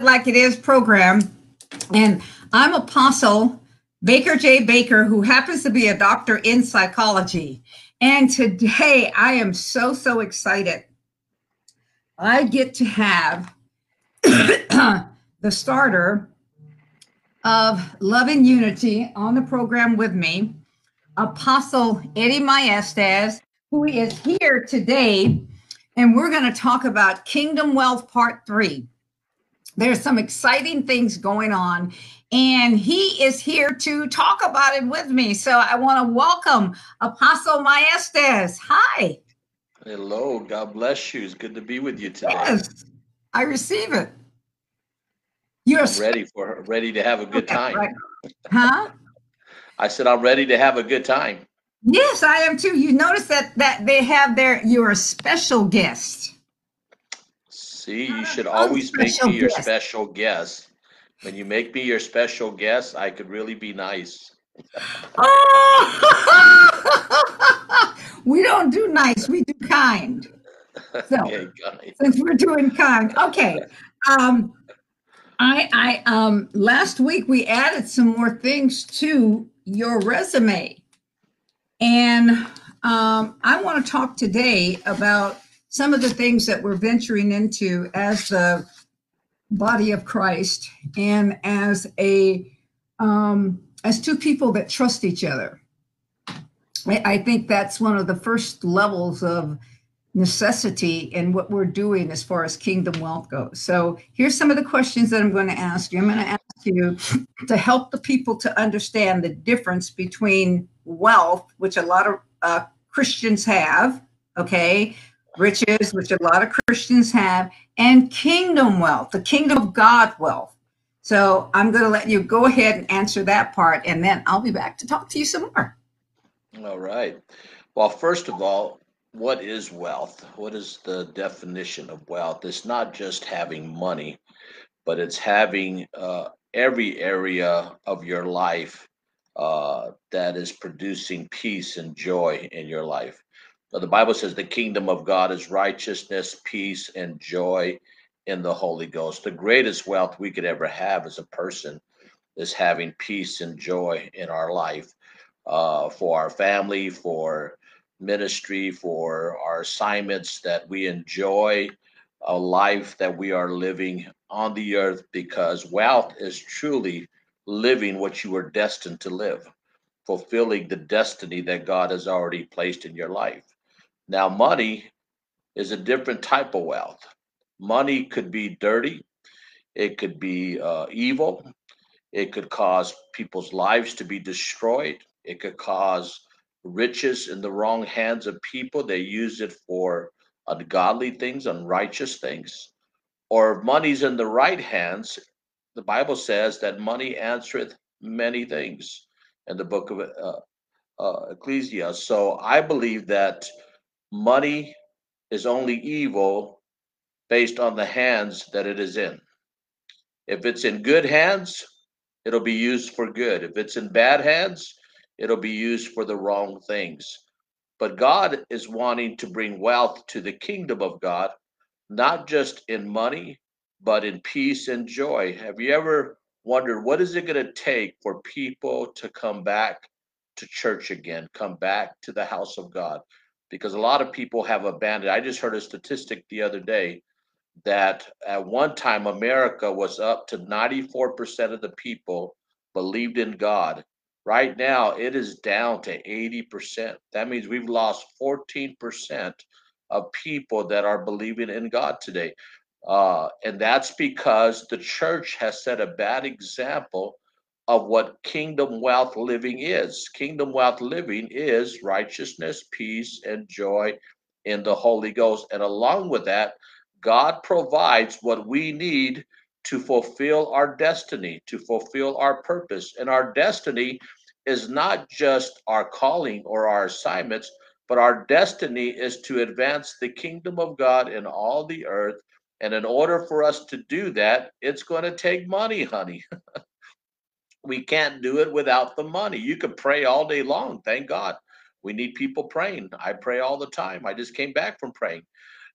Like It Is program. And I'm Apostle Baker J. Baker, who happens to be a doctor in psychology. And today I am so, so excited. I get to have the starter of Love and Unity on the program with me, Apostle Eddie Maestas, who is here today. And we're going to talk about Kingdom Wealth Part 3 there's some exciting things going on and he is here to talk about it with me. So i want to welcome apostle maestas. Hi. Hello god bless you. It's good to be with you today. Yes i receive it. You're I'm ready for ready to have a good time. right. huh? I said i'm ready to have a good time. Yes i am too. You notice that that they have their you're a special guest See, you should always make me your guest. special guest. When you make me your special guest, I could really be nice. we don't do nice, we do kind. So okay, since we're doing kind, okay. Um, I I um last week we added some more things to your resume. And um, I want to talk today about some of the things that we're venturing into as the body of Christ and as a um, as two people that trust each other. I, think that's one of the first levels of necessity in what we're doing as far as kingdom wealth goes. So here's some of the questions that I'm going to ask you. I'm going to ask you to help the people to understand the difference between wealth, which a lot of uh, Christians have, okay, riches, which a lot of Christians have, and kingdom wealth, the kingdom of God wealth. So I'm going to let you go ahead and answer that part, and then I'll be back to talk to you some more. All right. Well, first of all, what is wealth? What is the definition of wealth? It's not just having money, but it's having uh, every area of your life uh, that is producing peace and joy in your life. The Bible says the kingdom of God is righteousness, peace, and joy in the Holy Ghost. The greatest wealth we could ever have as a person is having peace and joy in our life uh, for our family, for ministry, for our assignments, that we enjoy a life that we are living on the earth because wealth is truly living what you were destined to live, fulfilling the destiny that God has already placed in your life. Now, money is a different type of wealth. Money could be dirty, it could be uh, evil, it could cause people's lives to be destroyed, it could cause riches in the wrong hands of people. They use it for ungodly things, unrighteous things. Or if money's in the right hands, the Bible says that money answereth many things in the book of uh, uh, Ecclesiastes. So I believe that money is only evil based on the hands that it is in. If it's in good hands, it'll be used for good. If it's in bad hands, it'll be used for the wrong things. But God is wanting to bring wealth to the kingdom of God, not just in money, but in peace and joy. Have you ever wondered what is it going to take for people to come back to church again, come back to the house of God? Because a lot of people have abandoned. I just heard a statistic the other day that at one time America was up to 94% of the people believed in God. Right now, it is down to 80%. That means we've lost 14% of people that are believing in God today. Uh, and that's because the church has set a bad example of what kingdom wealth living is. Kingdom wealth living is righteousness, peace, and joy in the Holy Ghost. And along with that, God provides what we need to fulfill our destiny, to fulfill our purpose. And our destiny is not just our calling or our assignments, but our destiny is to advance the kingdom of God in all the earth. And in order for us to do that, it's going to take money, honey. we can't do it without the money. You can pray all day long. Thank God. We need people praying. I pray all the time. I just came back from praying.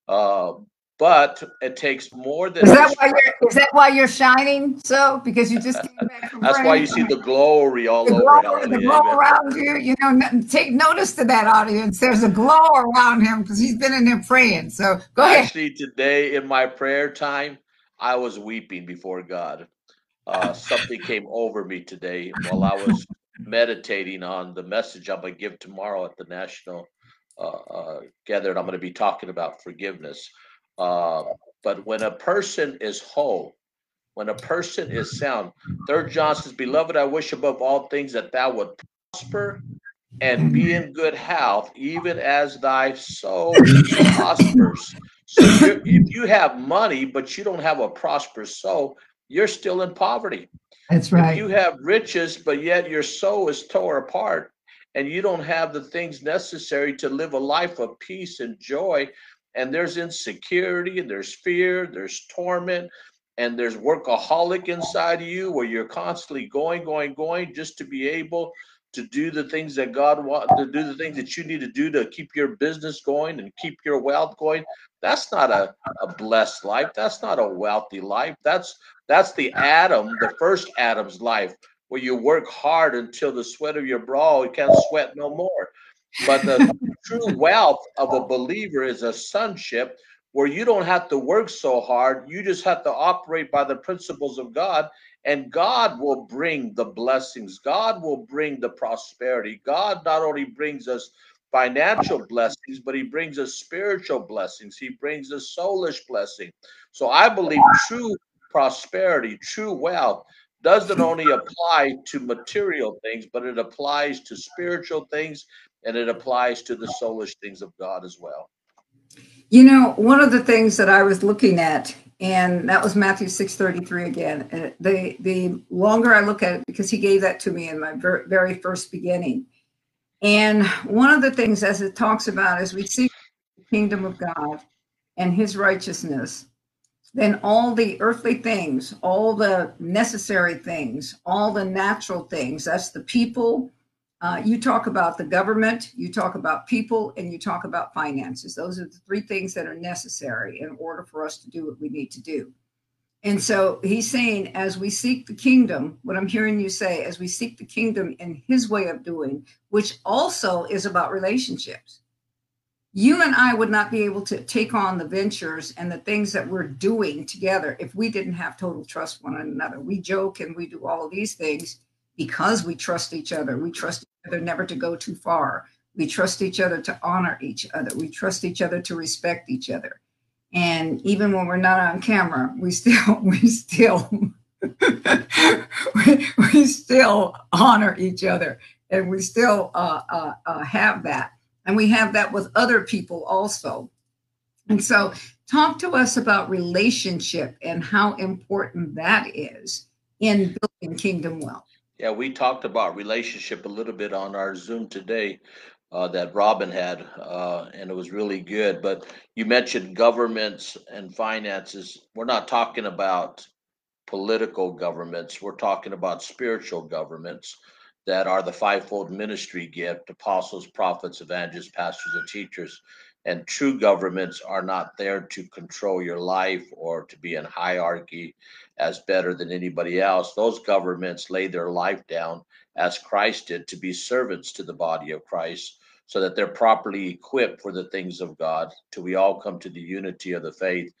Uh, but it takes more than. Is that why you're? Is that why you're shining so? Because you just came back from That's why you see the glory all the over. Glory, the glow around you. You know, take notice to that audience. There's a glow around him because he's been in there praying. So go ahead. Actually, today in my prayer time, I was weeping before God. Uh, something came over me today while I was meditating on the message I'm going to give tomorrow at the national uh, uh, gathering. I'm going to be talking about forgiveness. Uh, but when a person is whole, when a person is sound, Third John says, "Beloved, I wish above all things that thou would prosper and be in good health, even as thy soul prospers." So if you have money but you don't have a prosperous soul, you're still in poverty. That's right. If you have riches but yet your soul is tore apart, and you don't have the things necessary to live a life of peace and joy, and there's insecurity and there's fear there's torment and there's workaholic inside of you where you're constantly going going going just to be able to do the things that god wants to do the things that you need to do to keep your business going and keep your wealth going that's not a, a blessed life. That's not a wealthy life. That's that's the adam the first adam's life where you work hard until the sweat of your brow you can't sweat no more. But the true wealth of a believer is a sonship where you don't have to work so hard. You just have to operate by the principles of God, and God will bring the blessings. God will bring the prosperity. God not only brings us financial blessings, but He brings us spiritual blessings. He brings us soulish blessing. So I believe true prosperity, true wealth doesn't only apply to material things, but it applies to spiritual things and it applies to the soulish things of God as well. You know, one of the things that I was looking at, and that was Matthew 6:33 again. And the the longer I look at it, because he gave that to me in my ver- very first beginning. And one of the things as it talks about as we seek the kingdom of God and his righteousness, then all the earthly things, all the necessary things, all the natural things, that's the people, uh, you talk about the government, you talk about people, and you talk about finances. Those are the three things that are necessary in order for us to do what we need to do. And so he's saying, as we seek the kingdom, what I'm hearing you say, as we seek the kingdom in his way of doing, which also is about relationships, you and I would not be able to take on the ventures and the things that we're doing together if we didn't have total trust one another. We joke and we do all of these things because we trust each other. We trust each other never to go too far. We trust each other to honor each other. We trust each other to respect each other. And even when we're not on camera, we still we still we, we still honor each other, and we still uh, uh, uh, have that, and we have that with other people also. And so, talk to us about relationship and how important that is in building kingdom wealth. Yeah, we talked about relationship a little bit on our Zoom today uh, that Robin had, uh, and it was really good. But you mentioned governments and finances. We're not talking about political governments, we're talking about spiritual governments that are the fivefold ministry gift apostles, prophets, evangelists, pastors, and teachers. And true governments are not there to control your life or to be in hierarchy as better than anybody else. Those governments lay their life down as Christ did to be servants to the body of Christ so that they're properly equipped for the things of God till we all come to the unity of the faith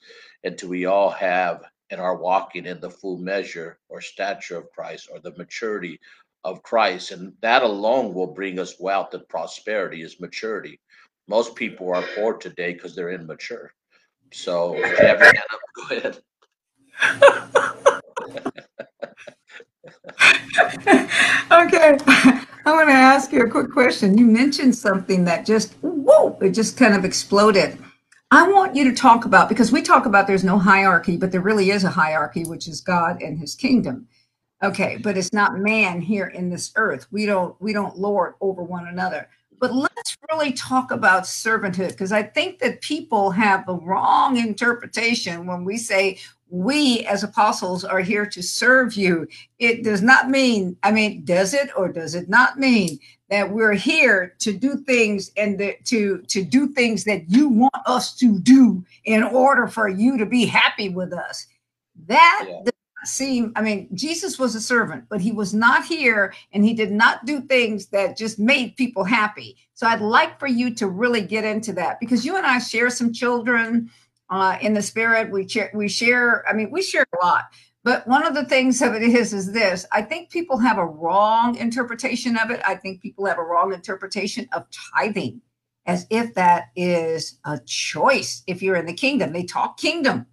and till we all have and are walking in the full measure or stature of Christ or the maturity of Christ. And that alone will bring us wealth and prosperity is maturity. Most people are poor today because they're immature. So okay, I want to ask you a quick question. You mentioned something that just whoa, it just kind of exploded. I want you to talk about because we talk about there's no hierarchy, but there really is a hierarchy, which is God and His kingdom. Okay, but it's not man here in this earth. We don't we don't lord over one another. But let's really talk about servanthood because I think that people have the wrong interpretation when we say we as apostles are here to serve you. It does not mean, I mean, does it or does it not mean that we're here to do things and the, to to do things that you want us to do in order for you to be happy with us? That yeah. Seem, I mean, Jesus was a servant, but he was not here and he did not do things that just made people happy. So I'd like for you to really get into that because you and I share some children uh, in the spirit. We share, we share. I mean, we share a lot. But one of the things of it is, is this. I think people have a wrong interpretation of it. I think people have a wrong interpretation of tithing, as if that is a choice. If you're in the kingdom, they talk kingdom,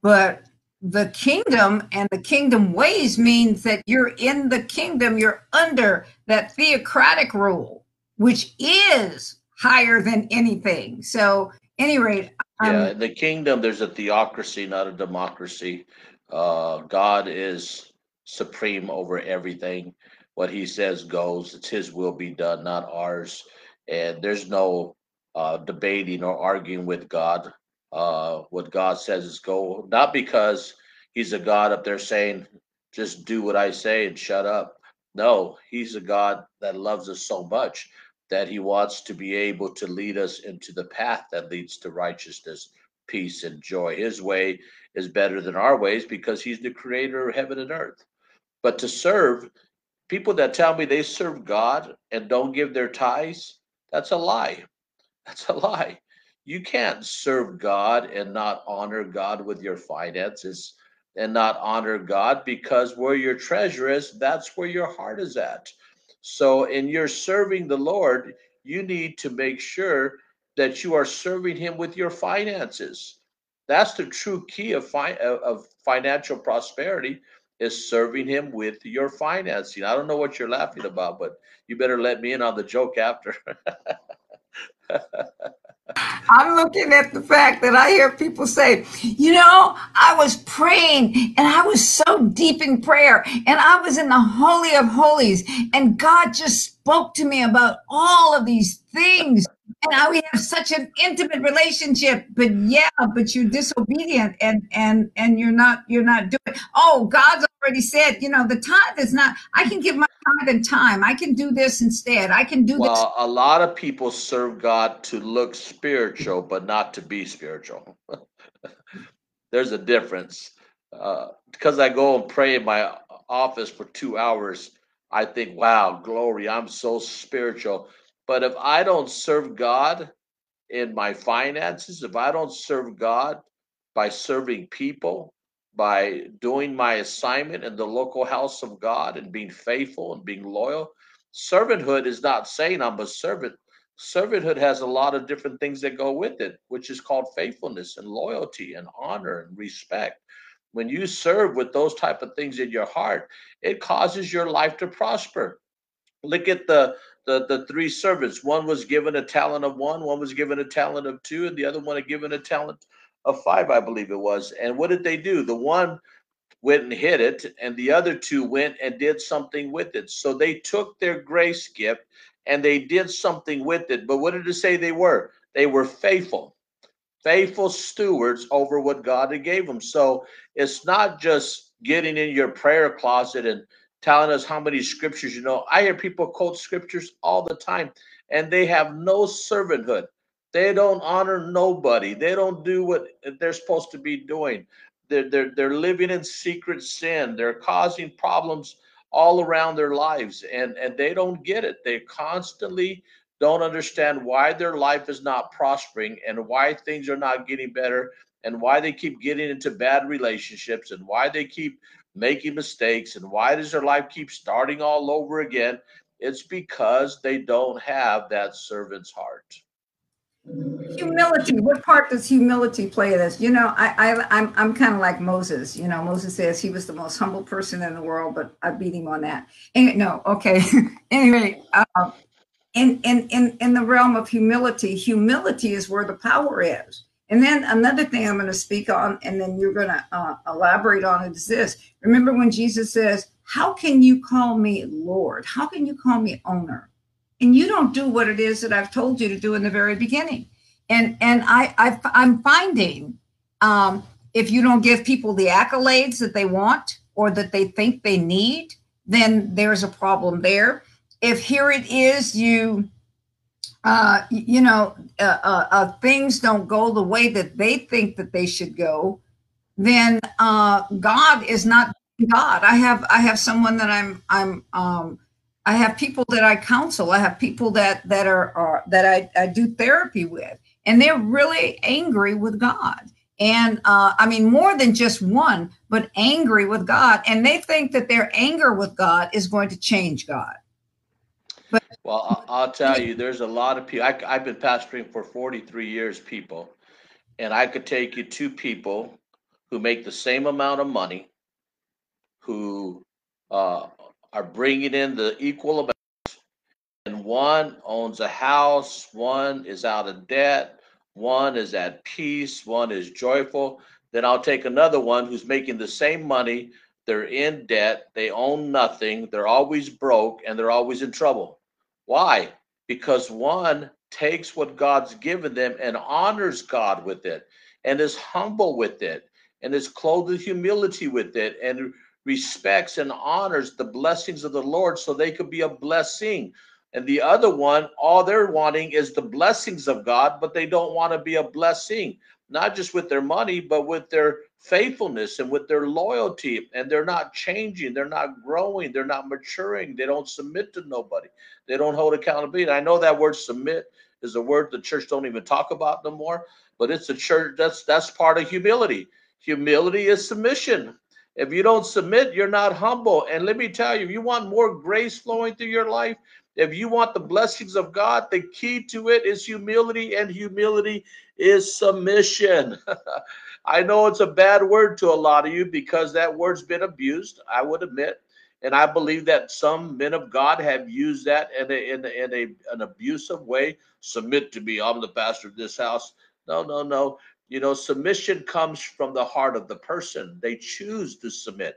but the kingdom and the kingdom ways means that you're in the kingdom. You're under that theocratic rule, which is higher than anything. So, any rate, yeah, in the kingdom, there's a theocracy, not a democracy. Uh, God is supreme over everything. What he says goes. It's his will be done, not ours. And there's no uh, debating or arguing with God. Uh, what God says is go, not because he's a God up there saying, just do what I say and shut up. No, he's a God that loves us so much that he wants to be able to lead us into the path that leads to righteousness, peace, and joy. His way is better than our ways because he's the creator of heaven and earth. But to serve, people that tell me they serve God and don't give their tithes, that's a lie. That's a lie. You can't serve God and not honor God with your finances and not honor God because where your treasure is, that's where your heart is at. So, in your serving the Lord, you need to make sure that you are serving Him with your finances. That's the true key of, fi- of financial prosperity is serving Him with your financing. I don't know what you're laughing about, but you better let me in on the joke after. I'm looking at the fact that I hear people say, you know, I was praying and I was so deep in prayer and I was in the Holy of Holies and God just spoke to me about all of these things and how we have such an intimate relationship but yeah but you're disobedient and and and you're not you're not doing oh god's already said you know the tithe is not i can give my tithe in time. I can do this instead. I can do well, this a lot of people serve god to look spiritual but not to be spiritual. There's a difference. Uh, because i go and pray in my office for two hours i think wow glory i'm so spiritual. But if I don't serve God in my finances, if I don't serve God by serving people, by doing my assignment in the local house of God and being faithful and being loyal, servanthood is not saying I'm a servant. Servanthood has a lot of different things that go with it, which is called faithfulness and loyalty and honor and respect. When you serve with those type of things in your heart, it causes your life to prosper. Look at the the, the three servants. One was given a talent of one, one was given a talent of two, and the other one had given a talent of five, I believe it was. And what did they do? The one went and hid it, and the other two went and did something with it. So they took their grace gift and they did something with it. But what did it say they were? They were faithful, faithful stewards over what God had gave them. So it's not just getting in your prayer closet and telling us how many scriptures you know. I hear people quote scriptures all the time, and they have no servanthood. They don't honor nobody. They don't do what they're supposed to be doing. They're, they're, they're living in secret sin. They're causing problems all around their lives, and, and they don't get it. They constantly don't understand why their life is not prospering and why things are not getting better and why they keep getting into bad relationships and why they keep making mistakes and why does their life keep starting all over again? It's because they don't have that servant's heart. Humility. What part does humility play in this? You know, I, I I'm I'm kind of like Moses. You know, Moses says he was the most humble person in the world, but I beat him on that. No, okay. anyway, uh, in in in in the realm of humility, humility is where the power is. And then another thing I'm going to speak on, and then you're going to uh, elaborate on it is this. Remember when Jesus says, How can you call me Lord? How can you call me owner? And you don't do what it is that I've told you to do in the very beginning. And and I, I am finding um, if you don't give people the accolades that they want or that they think they need, then there's a problem there. If here it is, you uh, you know, uh, uh, uh, things don't go the way that they think that they should go, then uh, God is not God. I have I have someone that I'm I'm um, I have people that I counsel. I have people that that are, are that I, I do therapy with, and they're really angry with God. And uh, I mean, more than just one, but angry with God. And they think that their anger with God is going to change God. But, well, I'll tell you, there's a lot of people. I, I've been pastoring for 43 years, people, and I could take you two people who make the same amount of money, who uh, are bringing in the equal amount, and one owns a house, one is out of debt, one is at peace, one is joyful. Then I'll take another one who's making the same money, they're in debt, they own nothing, they're always broke, and they're always in trouble. Why? Because one takes what God's given them and honors God with it and is humble with it and is clothed with humility with it and respects and honors the blessings of the Lord so they could be a blessing. And the other one, all they're wanting is the blessings of God, but they don't want to be a blessing, not just with their money, but with their faithfulness and with their loyalty. And they're not changing, they're not growing, they're not maturing, they don't submit to nobody, they don't hold accountability. I know that word submit is a word the church don't even talk about no more, but it's a church that's that's part of humility. Humility is submission. If you don't submit, you're not humble. And let me tell you, if you want more grace flowing through your life, if you want the blessings of God, the key to it is humility, and humility is submission. I know it's a bad word to a lot of you because that word's been abused, I would admit. And I believe that some men of God have used that in, a, in, a, in a, an abusive way. Submit to me. I'm the pastor of this house. No, no, no. You know, submission comes from the heart of the person. They choose to submit.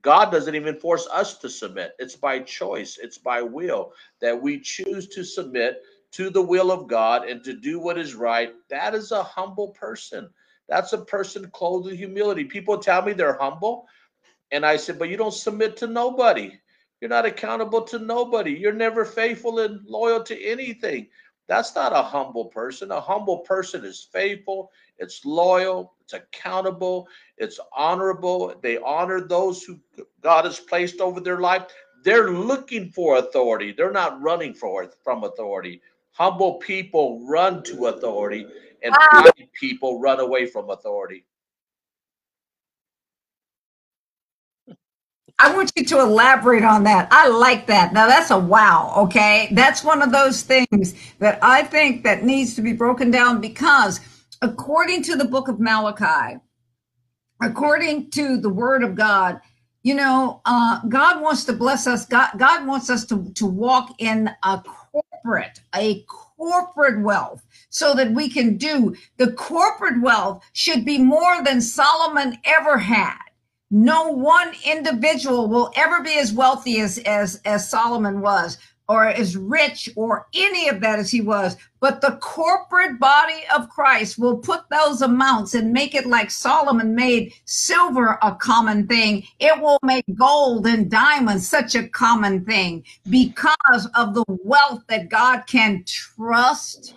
God doesn't even force us to submit. It's by choice, it's by will that we choose to submit to the will of God and to do what is right. That is a humble person. That's a person clothed in humility. People tell me they're humble. And I said, but you don't submit to nobody. You're not accountable to nobody. You're never faithful and loyal to anything. That's not a humble person. A humble person is faithful, it's loyal, it's accountable, it's honorable. They honor those who God has placed over their life. They're looking for authority. They're not running for from authority. Humble people run to authority, and wow. people run away from authority. I want you to elaborate on that. I like that. Now that's a wow, okay? That's one of those things that I think that needs to be broken down because according to the book of Malachi, according to the word of God, you know, uh, God wants to bless us. God, God wants us to, to walk in a corporate, a corporate wealth so that we can do the corporate wealth should be more than Solomon ever had no one individual will ever be as wealthy as, as, as Solomon was, or as rich, or any of that as he was. But the corporate body of Christ will put those amounts and make it like Solomon made silver a common thing. It will make gold and diamonds such a common thing because of the wealth that God can trust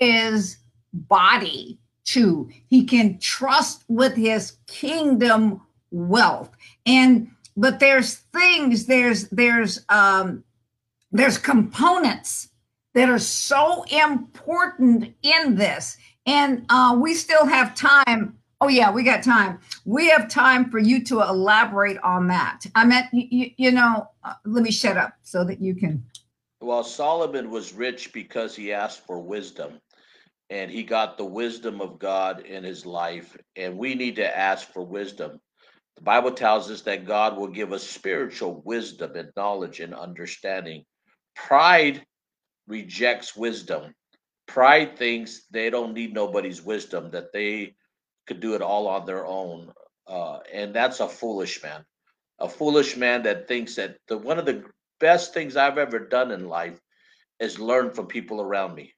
his body to. He can trust with his kingdom wealth. And but there's things there's there's um there's components that are so important in this. And uh we still have time. Oh yeah we got time. We have time for you to elaborate on that. I meant you, you know uh, let me shut up so that you can well solomon was rich because he asked for wisdom and he got the wisdom of god in his life and we need to ask for wisdom the Bible tells us that God will give us spiritual wisdom and knowledge and understanding. Pride rejects wisdom. Pride thinks they don't need nobody's wisdom, that they could do it all on their own. Uh, and that's a foolish man. A foolish man that thinks that the, one of the best things I've ever done in life is learn from people around me,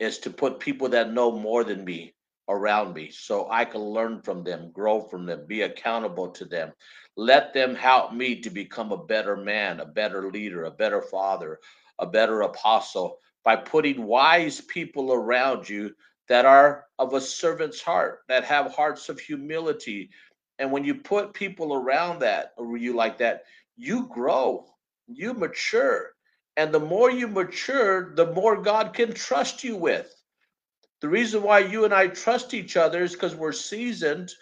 is to put people that know more than me around me so I can learn from them, grow from them, be accountable to them. Let them help me to become a better man, a better leader, a better father, a better apostle by putting wise people around you that are of a servant's heart, that have hearts of humility. And when you put people around that, or you like that, you grow, you mature. And the more you mature, the more God can trust you with. The reason why you and I trust each other is because we're seasoned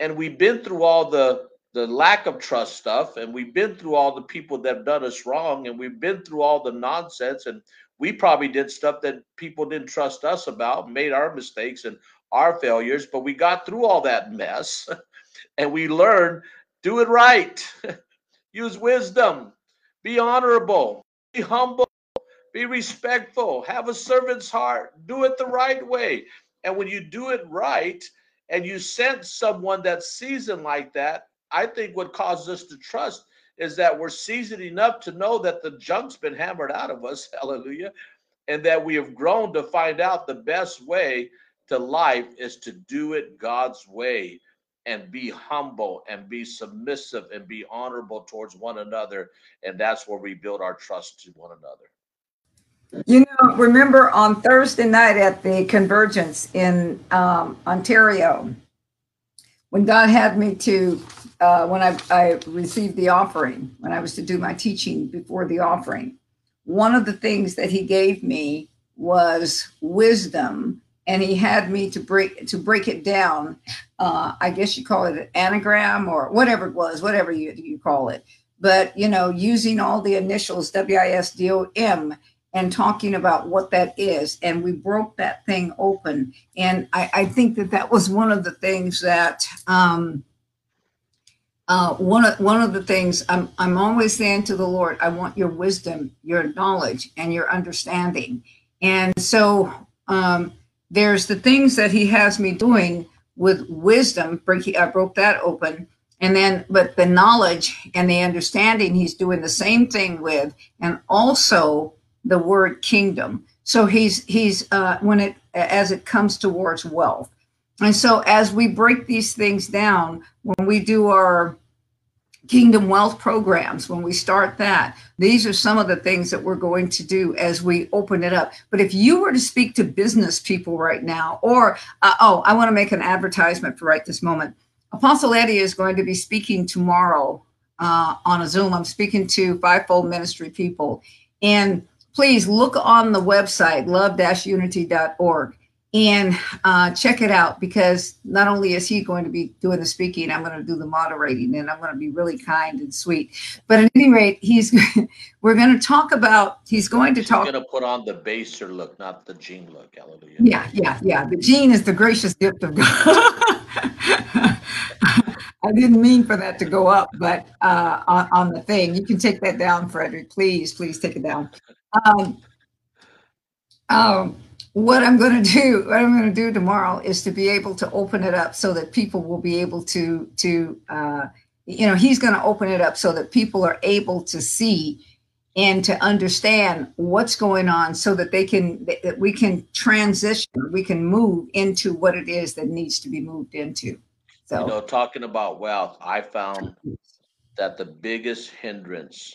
and we've been through all the the lack of trust stuff and we've been through all the people that have done us wrong and we've been through all the nonsense and we probably did stuff that people didn't trust us about made our mistakes and our failures but we got through all that mess and we learned do it right. Use wisdom. Be honorable. Be humble be respectful, have a servant's heart, do it the right way. And when you do it right and you sense someone that's seasoned like that, I think what causes us to trust is that we're seasoned enough to know that the junk's been hammered out of us, hallelujah, and that we have grown to find out the best way to life is to do it God's way and be humble and be submissive and be honorable towards one another. And that's where we build our trust to one another. You know, remember on Thursday night at the Convergence in um, Ontario, when God had me to, uh, when I, I received the offering, when I was to do my teaching before the offering, one of the things that He gave me was wisdom, and He had me to break to break it down. Uh, I guess you call it an anagram or whatever it was, whatever you you call it. But you know, using all the initials W I S D O M and talking about what that is. And we broke that thing open. And I, I think that that was one of the things that, um, uh, one of one of the things I'm I'm always saying to the Lord, I want your wisdom, your knowledge, and your understanding. And so um, there's the things that He has me doing with wisdom. I broke that open, and then but the knowledge and the understanding He's doing the same thing with, and also the word kingdom. So he's he's uh, when it as it comes towards wealth, and so as we break these things down, when we do our kingdom wealth programs, when we start that, these are some of the things that we're going to do as we open it up. But if you were to speak to business people right now, or uh, oh, I want to make an advertisement for right this moment. Apostle Eddie is going to be speaking tomorrow uh, on a Zoom. I'm speaking to Fivefold Ministry people, and please look on the website, love-unity.org, and uh, check it out because not only is he going to be doing the speaking, I'm going to do the moderating, and I'm going to be really kind and sweet. But at any rate, he's we're going to talk about. He's going to talk. Going to put on the baser look, not the Gene look. Hallelujah. Yeah, yeah, yeah. The Gene is the gracious gift of God. I didn't mean for that to go up, but uh, on, on the thing, you can take that down, Frederick. Please, please take it down. Um, um, what I'm going to do, what I'm going to do tomorrow is to be able to open it up so that people will be able to, to, uh, you know, he's going to open it up so that people are able to see and to understand what's going on so that they can, that we can transition, we can move into what it is that needs to be moved into. So, you know, talking about wealth, I found that the biggest hindrance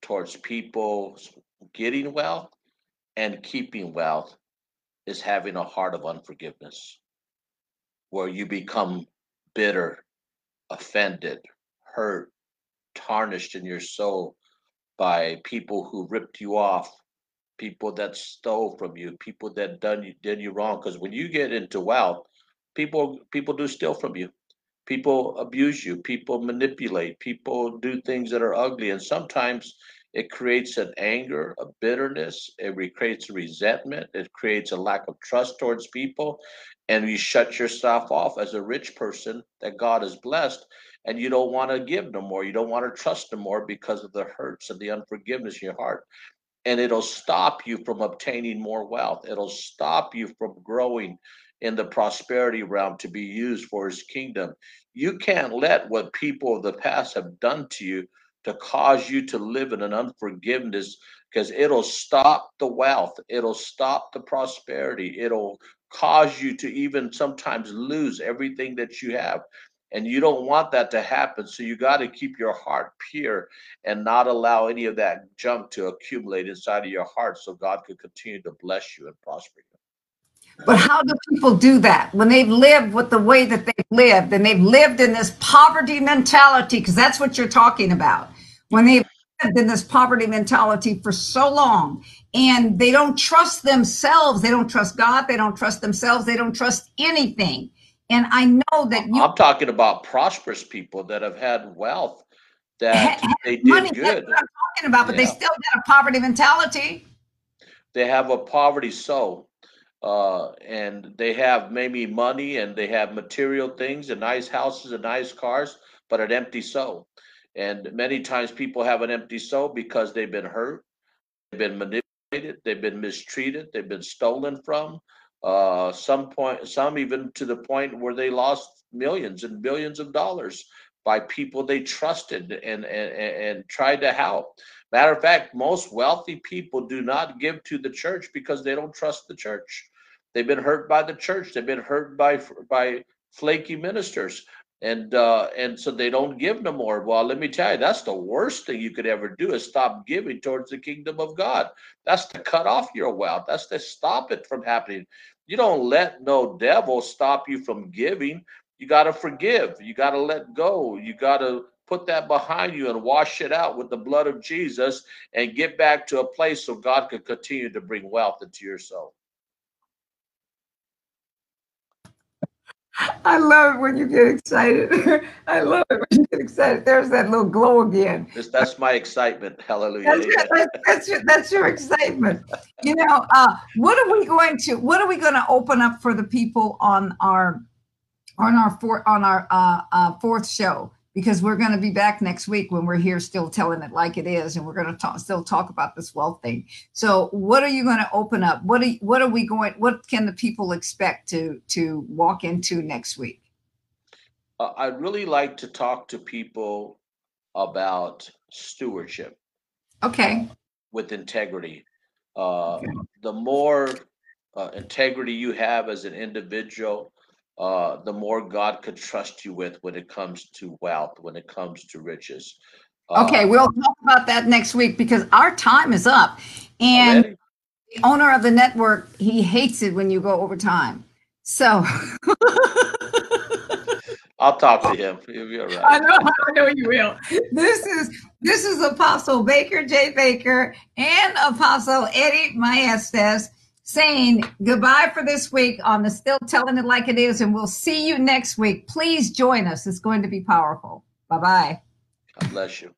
towards people getting wealth and keeping wealth is having a heart of unforgiveness, where you become bitter, offended, hurt, tarnished in your soul by people who ripped you off, people that stole from you, people that done you did you wrong. Because when you get into wealth, people people do steal from you. People abuse you, people manipulate, people do things that are ugly, and sometimes it creates an anger, a bitterness. It creates resentment. It creates a lack of trust towards people. And you shut yourself off as a rich person that God has blessed. And you don't want to give no more. You don't want to trust no more because of the hurts and the unforgiveness in your heart. And it'll stop you from obtaining more wealth. It'll stop you from growing in the prosperity realm to be used for his kingdom. You can't let what people of the past have done to you to cause you to live in an unforgiveness because it'll stop the wealth, it'll stop the prosperity, it'll cause you to even sometimes lose everything that you have. And you don't want that to happen. So you got to keep your heart pure and not allow any of that junk to accumulate inside of your heart so God could continue to bless you and prosper you. But how do people do that when they've lived with the way that they've lived and they've lived in this poverty mentality? Because that's what you're talking about. When they've lived in this poverty mentality for so long and they don't trust themselves, they don't trust God, they don't trust themselves, they don't trust anything. And I know that you. I'm talking about prosperous people that have had wealth that they did money, good. That's what I'm talking about, but yeah. they still got a poverty mentality. They have a poverty soul uh, and they have maybe money and they have material things and nice houses and nice cars, but an empty soul. And many times people have an empty soul because they've been hurt, they've been manipulated, they've been mistreated, they've been stolen from. Uh, some point, some even to the point where they lost millions and billions of dollars by people they trusted and and, and tried to help. Matter of fact, most wealthy people do not give to the church because they don't trust the church. They've been hurt by the church. They've been hurt by by flaky ministers, and uh, and so they don't give no more. Well, let me tell you, that's the worst thing you could ever do is stop giving towards the kingdom of God. That's to cut off your wealth. That's to stop it from happening. You don't let no devil stop you from giving. You got to forgive. You got to let go. You got to put that behind you and wash it out with the blood of Jesus and get back to a place so God could continue to bring wealth into your soul. I love it when you get excited. I love it when you get excited. There's that little glow again. That's my excitement. Hallelujah. That's, that's, that's, your, that's your excitement. You know, uh, what are we going to what are we going to open up for the people on our on our four on our uh, uh, fourth show? Because we're going to be back next week when we're here still telling it like it is and we're going to talk, still talk about this wealth thing. So what are you going to open up? What are what are we going what can the people expect to to walk into next week? Uh, i'd really like to talk to people about stewardship. Okay. With integrity. Uh, okay. the more uh, integrity you have as an individual uh, the more God could trust you with when it comes to wealth, when it comes to riches. Uh, okay, we'll talk about that next week because our time is up. And already? the owner of the network, he hates it when you go over time. So I'll talk to him. He'll be all right. I know, I know you will. This is this is Apostle Baker J. Baker and Apostle Eddie Maestas saying goodbye for this week on the Still Telling It Like It Is, and we'll see you next week. Please join us. It's going to be powerful. Bye bye. God bless you.